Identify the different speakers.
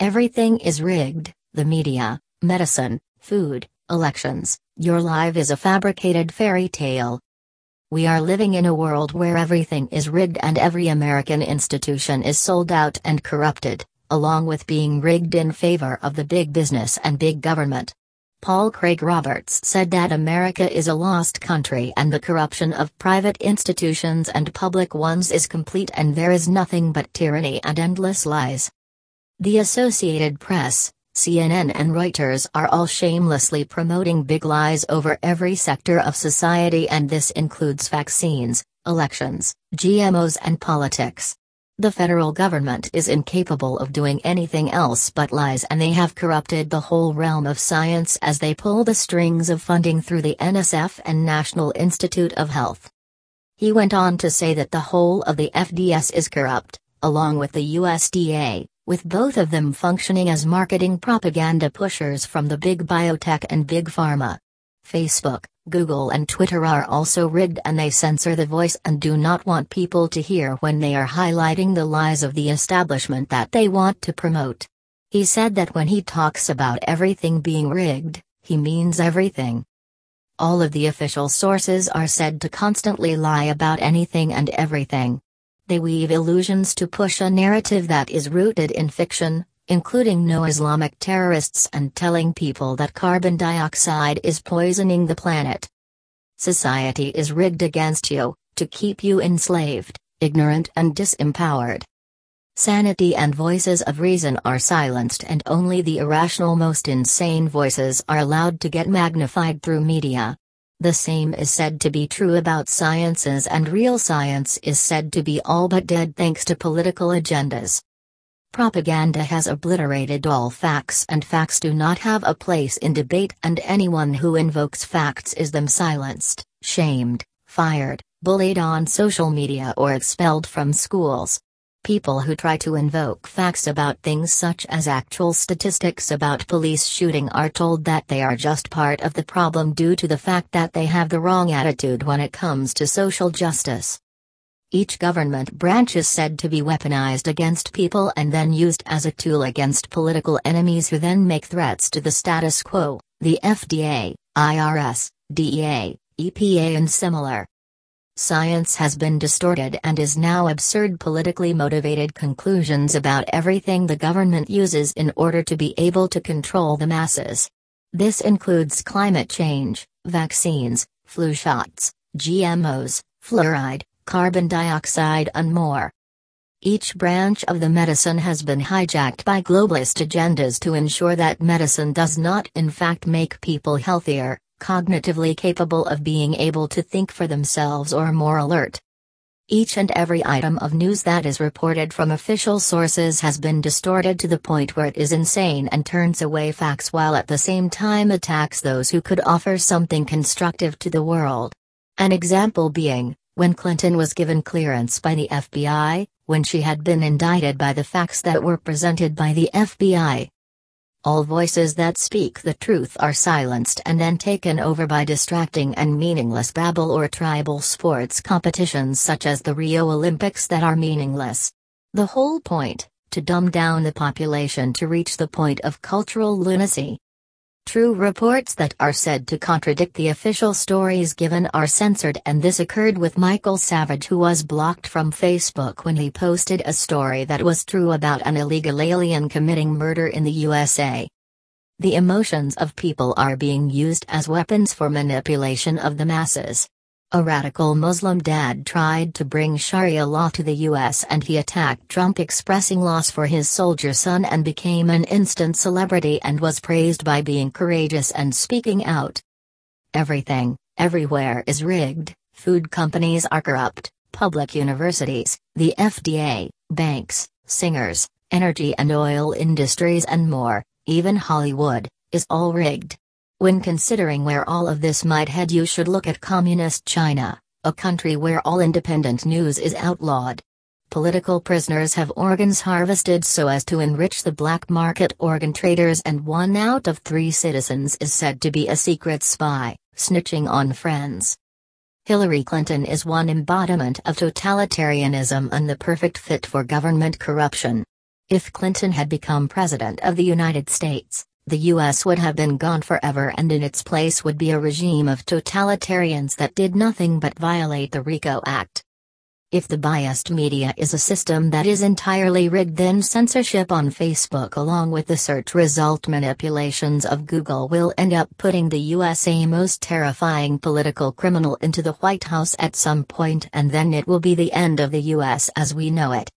Speaker 1: Everything is rigged the media, medicine, food, elections. Your life is a fabricated fairy tale. We are living in a world where everything is rigged and every American institution is sold out and corrupted, along with being rigged in favor of the big business and big government. Paul Craig Roberts said that America is a lost country and the corruption of private institutions and public ones is complete and there is nothing but tyranny and endless lies. The Associated Press, CNN and Reuters are all shamelessly promoting big lies over every sector of society and this includes vaccines, elections, GMOs and politics. The federal government is incapable of doing anything else but lies and they have corrupted the whole realm of science as they pull the strings of funding through the NSF and National Institute of Health. He went on to say that the whole of the FDS is corrupt, along with the USDA, with both of them functioning as marketing propaganda pushers from the big biotech and big pharma. Facebook, Google, and Twitter are also rigged and they censor the voice and do not want people to hear when they are highlighting the lies of the establishment that they want to promote. He said that when he talks about everything being rigged, he means everything. All of the official sources are said to constantly lie about anything and everything. They weave illusions to push a narrative that is rooted in fiction, including no Islamic terrorists and telling people that carbon dioxide is poisoning the planet. Society is rigged against you, to keep you enslaved, ignorant and disempowered. Sanity and voices of reason are silenced and only the irrational most insane voices are allowed to get magnified through media. The same is said to be true about sciences and real science is said to be all but dead thanks to political agendas. Propaganda has obliterated all facts and facts do not have a place in debate and anyone who invokes facts is them silenced, shamed, fired, bullied on social media or expelled from schools. People who try to invoke facts about things such as actual statistics about police shooting are told that they are just part of the problem due to the fact that they have the wrong attitude when it comes to social justice. Each government branch is said to be weaponized against people and then used as a tool against political enemies who then make threats to the status quo, the FDA, IRS, DEA, EPA and similar. Science has been distorted and is now absurd politically motivated conclusions about everything the government uses in order to be able to control the masses. This includes climate change, vaccines, flu shots, GMOs, fluoride, carbon dioxide and more. Each branch of the medicine has been hijacked by globalist agendas to ensure that medicine does not in fact make people healthier, cognitively capable of being able to think for themselves or more alert. Each and every item of news that is reported from official sources has been distorted to the point where it is insane and turns away facts while at the same time attacks those who could offer something constructive to the world. An example being, when Clinton was given clearance by the FBI, when she had been indicted by the facts that were presented by the FBI, all voices that speak the truth are silenced and then taken over by distracting and meaningless babble or tribal sports competitions such as the Rio Olympics that are meaningless. The whole point, to dumb down the population to reach the point of cultural lunacy. True reports that are said to contradict the official stories given are censored, and this occurred with Michael Savage, who was blocked from Facebook when he posted a story that was true about an illegal alien committing murder in the USA. The emotions of people are being used as weapons for manipulation of the masses. A radical Muslim dad tried to bring Sharia law to the US and he attacked Trump expressing loss for his soldier son and became an instant celebrity and was praised by being courageous and speaking out. Everything, everywhere is rigged, food companies are corrupt, public universities, the FDA, banks, singers, energy and oil industries and more, even Hollywood, is all rigged. When considering where all of this might head, you should look at Communist China, a country where all independent news is outlawed. Political prisoners have organs harvested so as to enrich the black market organ traders, and one out of three citizens is said to be a secret spy, snitching on friends. Hillary Clinton is one embodiment of totalitarianism and the perfect fit for government corruption. If Clinton had become President of the United States, the US would have been gone forever and in its place would be a regime of totalitarians that did nothing but violate the RICO Act. If the biased media is a system that is entirely rigged, then censorship on Facebook, along with the search result manipulations of Google, will end up putting the USA most terrifying political criminal into the White House at some point, and then it will be the end of the US as we know it.